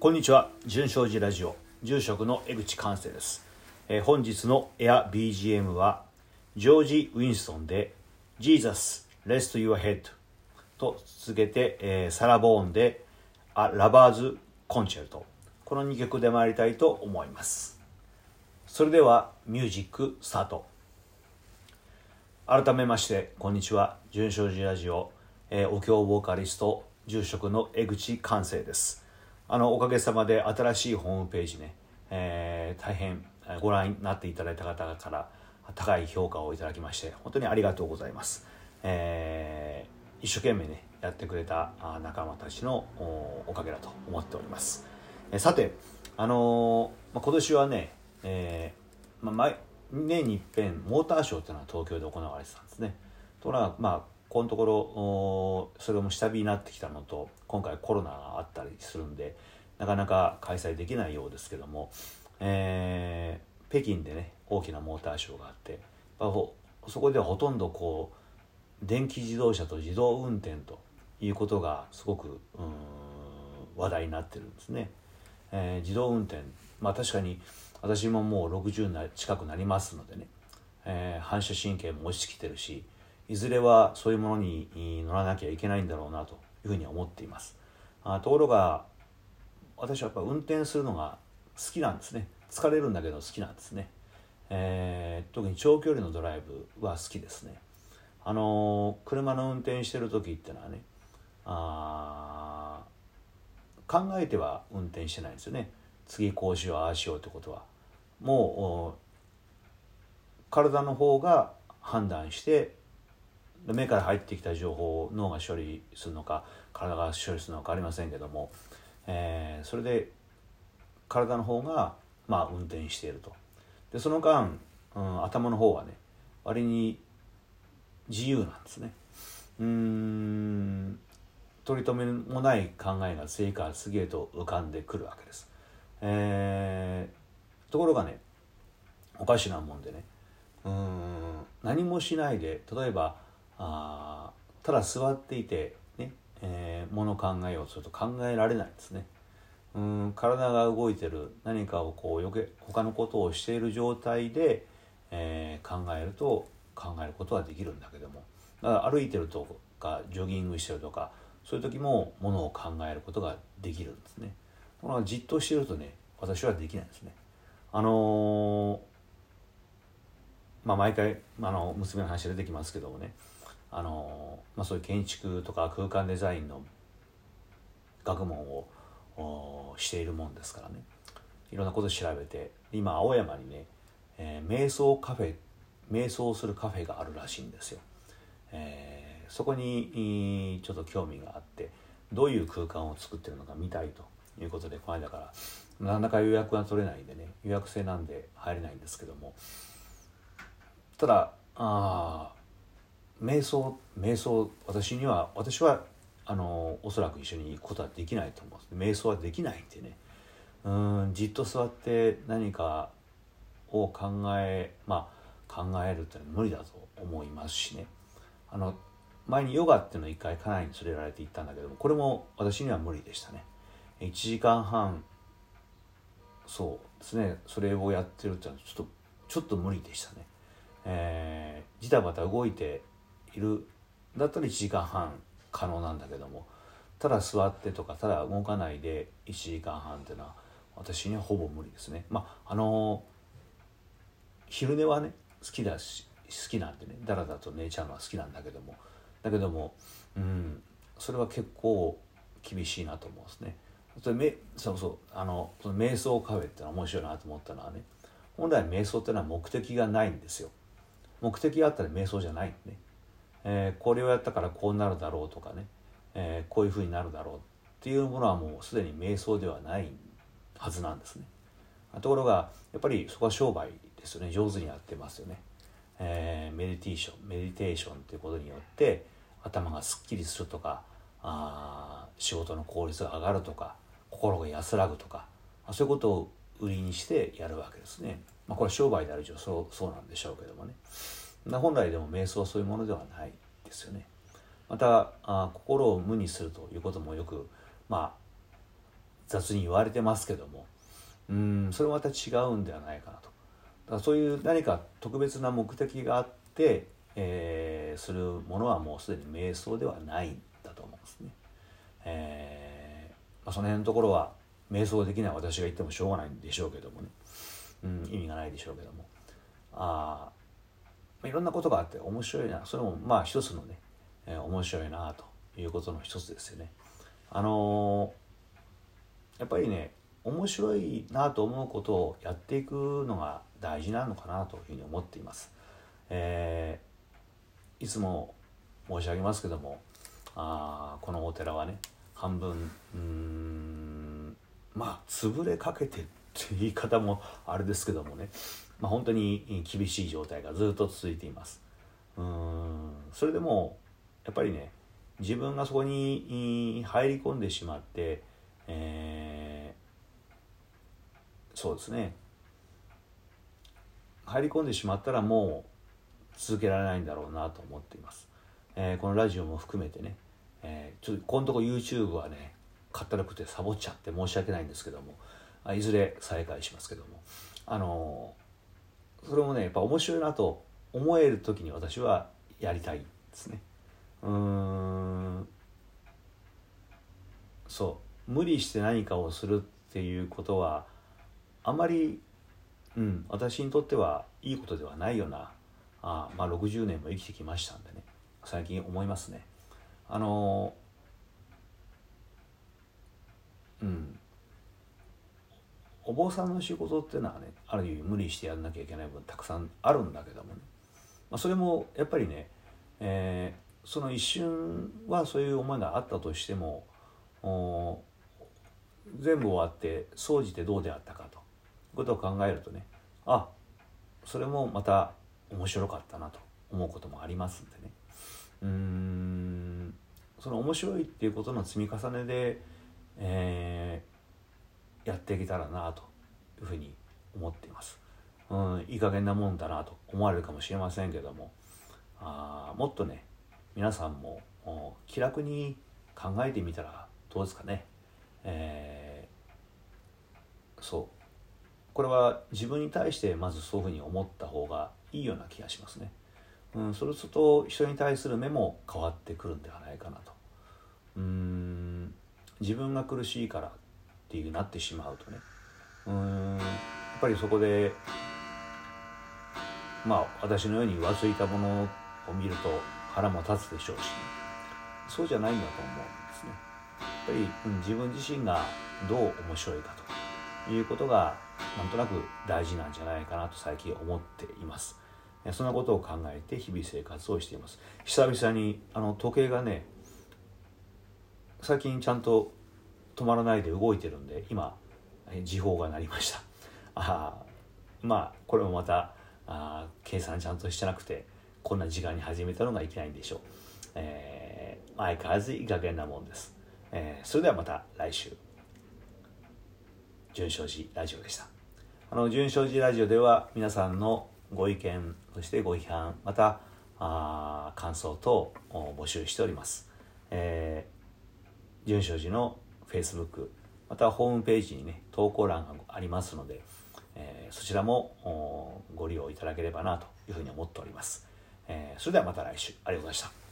こんにちは。純正寺ラジオ。住職の江口寛生です、えー本日のエア BGM はジョージ・ウィンストンで Jesus Rest Your Head と続けて、えーサラ・ボーンで A Lover's Concert この2曲で参りたいと思います。それではミュージックスタート。改めましてこんにちは。純正寺ラジオ、えーお経ボーカリスト住職の江口寛生です。あのおかげさまで新しいホームページね、えー大変ご覧になっていただいた方から高い評価をいただきまして本当にありがとうございます、えー一生懸命ねやってくれた仲間たちのおかげだと思っております、えーさてあのーま、今年はね、えーまあ、毎年に一遍モーターショーっていうのは東京で行われてたんですね。ところがまあこのところそれも下火になってきたのと今回コロナがあったりするんでなかなか開催できないようですけども、えー北京でね大きなモーターショーがあってそこではほとんどこう電気自動車と自動運転ということがすごく話題になってるんですね。えー自動運転まあ確かに私ももう60な近くなりますのでね、えー反射神経も落ちてきてるしいずれはそういうものに乗らなきゃいけないんだろうなというふうに思っています。あところが私はやっぱ運転するのが好きなんですね。疲れるんだけど好きなんですね、えー特に長距離のドライブは好きですね。あのー車の運転してる時ってのはねあー考えては運転してないんですよね。次こうしようああしようってことは。もう体の方が判断して目から入ってきた情報を脳が処理するのか体が処理するのか分かりませんけども、えーそれで体の方がまあ運転していると。でその間、うん、頭の方はね割に自由なんですね。うーん取り留めもない考えが次から次へと浮かんでくるわけです、えーところがねおかしなもんでねうん何もしないで例えばあただ座っていてね、えー、もの考えようとすると考えられないですね。うん体が動いてる何かをこう余計他のことをしている状態で、えー考えると考えることはできるんだけども。だから歩いてるとかジョギングしてるとかそういう時もものを考えることができるんですね。ころがじっとしてるとね私はできないですね。あのーまあ、毎回あの娘の話出てきますけどもね。あの、まあ、そういう建築とか空間デザインの学問をしているもんですからね。いろんなこと調べて今青山にね、えー瞑想カフェ瞑想するカフェがあるらしいんですよ、えーそこにちょっと興味があってどういう空間を作ってるのか見たいということでこの間からなかなか予約が取れないんでね予約制なんで入れないんですけども。ただあー瞑想瞑想私には私はあのおそらく一緒に行くことはできないと思うんです。瞑想はできないんでね。うんじっと座って何かを考えまあ考えるってのは無理だと思いますしね。あの前にヨガっていうのを一回家内に連れられて行ったんだけどもこれも私には無理でしたね。1時間半そうですねそれをやってるってのはちょっとちょっと無理でしたね。えー、ジタバタ動いている。だったら1時間半可能なんだけども。ただ座ってとかただ動かないで1時間半っていうのは私にはほぼ無理ですね。まああの昼寝はね好きだし好きなんでね。だらだと寝ちゃうのは好きなんだけども。だけどもうんそれは結構厳しいなと思うんですね。それめそうそうあのその瞑想カフェってのは面白いなと思ったのはね本来瞑想っていうのは目的がないんですよ。目的があったら瞑想じゃないんでね、えーこれをやったからこうなるだろうとかね、えーこういうふうになるだろうっていうものはもうすでに瞑想ではないはずなんですね。ところがやっぱりそこは商売ですよね。上手にやってますよね、えーメディテーションメディテーションということによって頭がすっきりするとかあ仕事の効率が上がるとか心が安らぐとかそういうことを売りにしてやるわけですね、まあ、これは商売である以上そうそうなんでしょうけどもね。本来でも瞑想はそういうものではないですよね。またあ心を無にするということもよくまあ雑に言われてますけども。うんそれはまた違うんではないかなと。だからそういう何か特別な目的があって、えー、するものはもうすでに瞑想ではないんだと思うんですね。えーまあ、その辺のところは瞑想できない私が言ってもしょうがないんでしょうけどもね、うん、意味がないでしょうけども。ああまあいろんなことがあって面白いなそれもまあ一つのね、えー、面白いなということの一つですよね。あのー、やっぱりね面白いなと思うことをやっていくのが大事なのかなというふうに思っています。えー、いつも申し上げますけどもあこのお寺はね半分うんまあ潰れかけてって言い方もあれですけどもね、まあ、本当に厳しい状態がずっと続いています。うんそれでもやっぱりね自分がそこに入り込んでしまって、えー、そうですね入り込んでしまったらもう続けられないんだろうなと思っています。えー、このラジオも含めてね、えー、ちょっとこのとこ YouTube はねかったるくてサボっちゃって申し訳ないんですけどもあいずれ再開しますけどもあのそれもねやっぱ面白いなと思える時に私はやりたいですね。うん。そう。無理して何かをするっていうことはあまり、うん、私にとってはいいことではないようなあまあ60年も生きてきましたんでね。最近思いますね。あのうん。お坊さんの仕事っていうのはねある意味無理してやんなきゃいけない分たくさんあるんだけどもね、まあ、それもやっぱりね、えー、その一瞬はそういう思いがあったとしても全部終わって総じてどうであったかと。いうことを考えるとねあそれもまた面白かったなと思うこともありますんでね。うんその面白いっていうことの積み重ねで、えー、やっていけたらなというふうに思っています。うん、いい加減なもんだなと思われるかもしれませんけどもあもっとね皆さんも気楽に考えてみたらどうですかね。えー、そうこれは自分に対してまずそういうふうに思った方がいいような気がしますね。うん、それすると人に対する目も変わってくるんではないかなと。うん自分が苦しいからっていうなってしまうとねうんやっぱりそこでまあ私のように浮ついたものを見ると腹も立つでしょうし、そうじゃないんだと思うんですね。やっぱり、うん、自分自身がどう面白いかということがなんとなく大事なんじゃないかなと最近思っています。そんなことを考えて日々生活をしています。久々にあの時計がね最近ちゃんと止まらないで動いてるんで今時報が鳴りました。あまあこれもまたあ計算ちゃんとしてなくてこんな時間に始めたのがいけないんでしょう、えー、相変わらずいい加減なもんです、えー、それではまた来週。純正寺ラジオでした。あの純正寺ラジオでは皆さんのご意見そしてご批判またあ感想等を募集しております、えー、純正寺の Facebook またホームページにね投稿欄がありますので、えー、そちらもご利用いただければなというふうに思っております、えー、それではまた来週。ありがとうございました。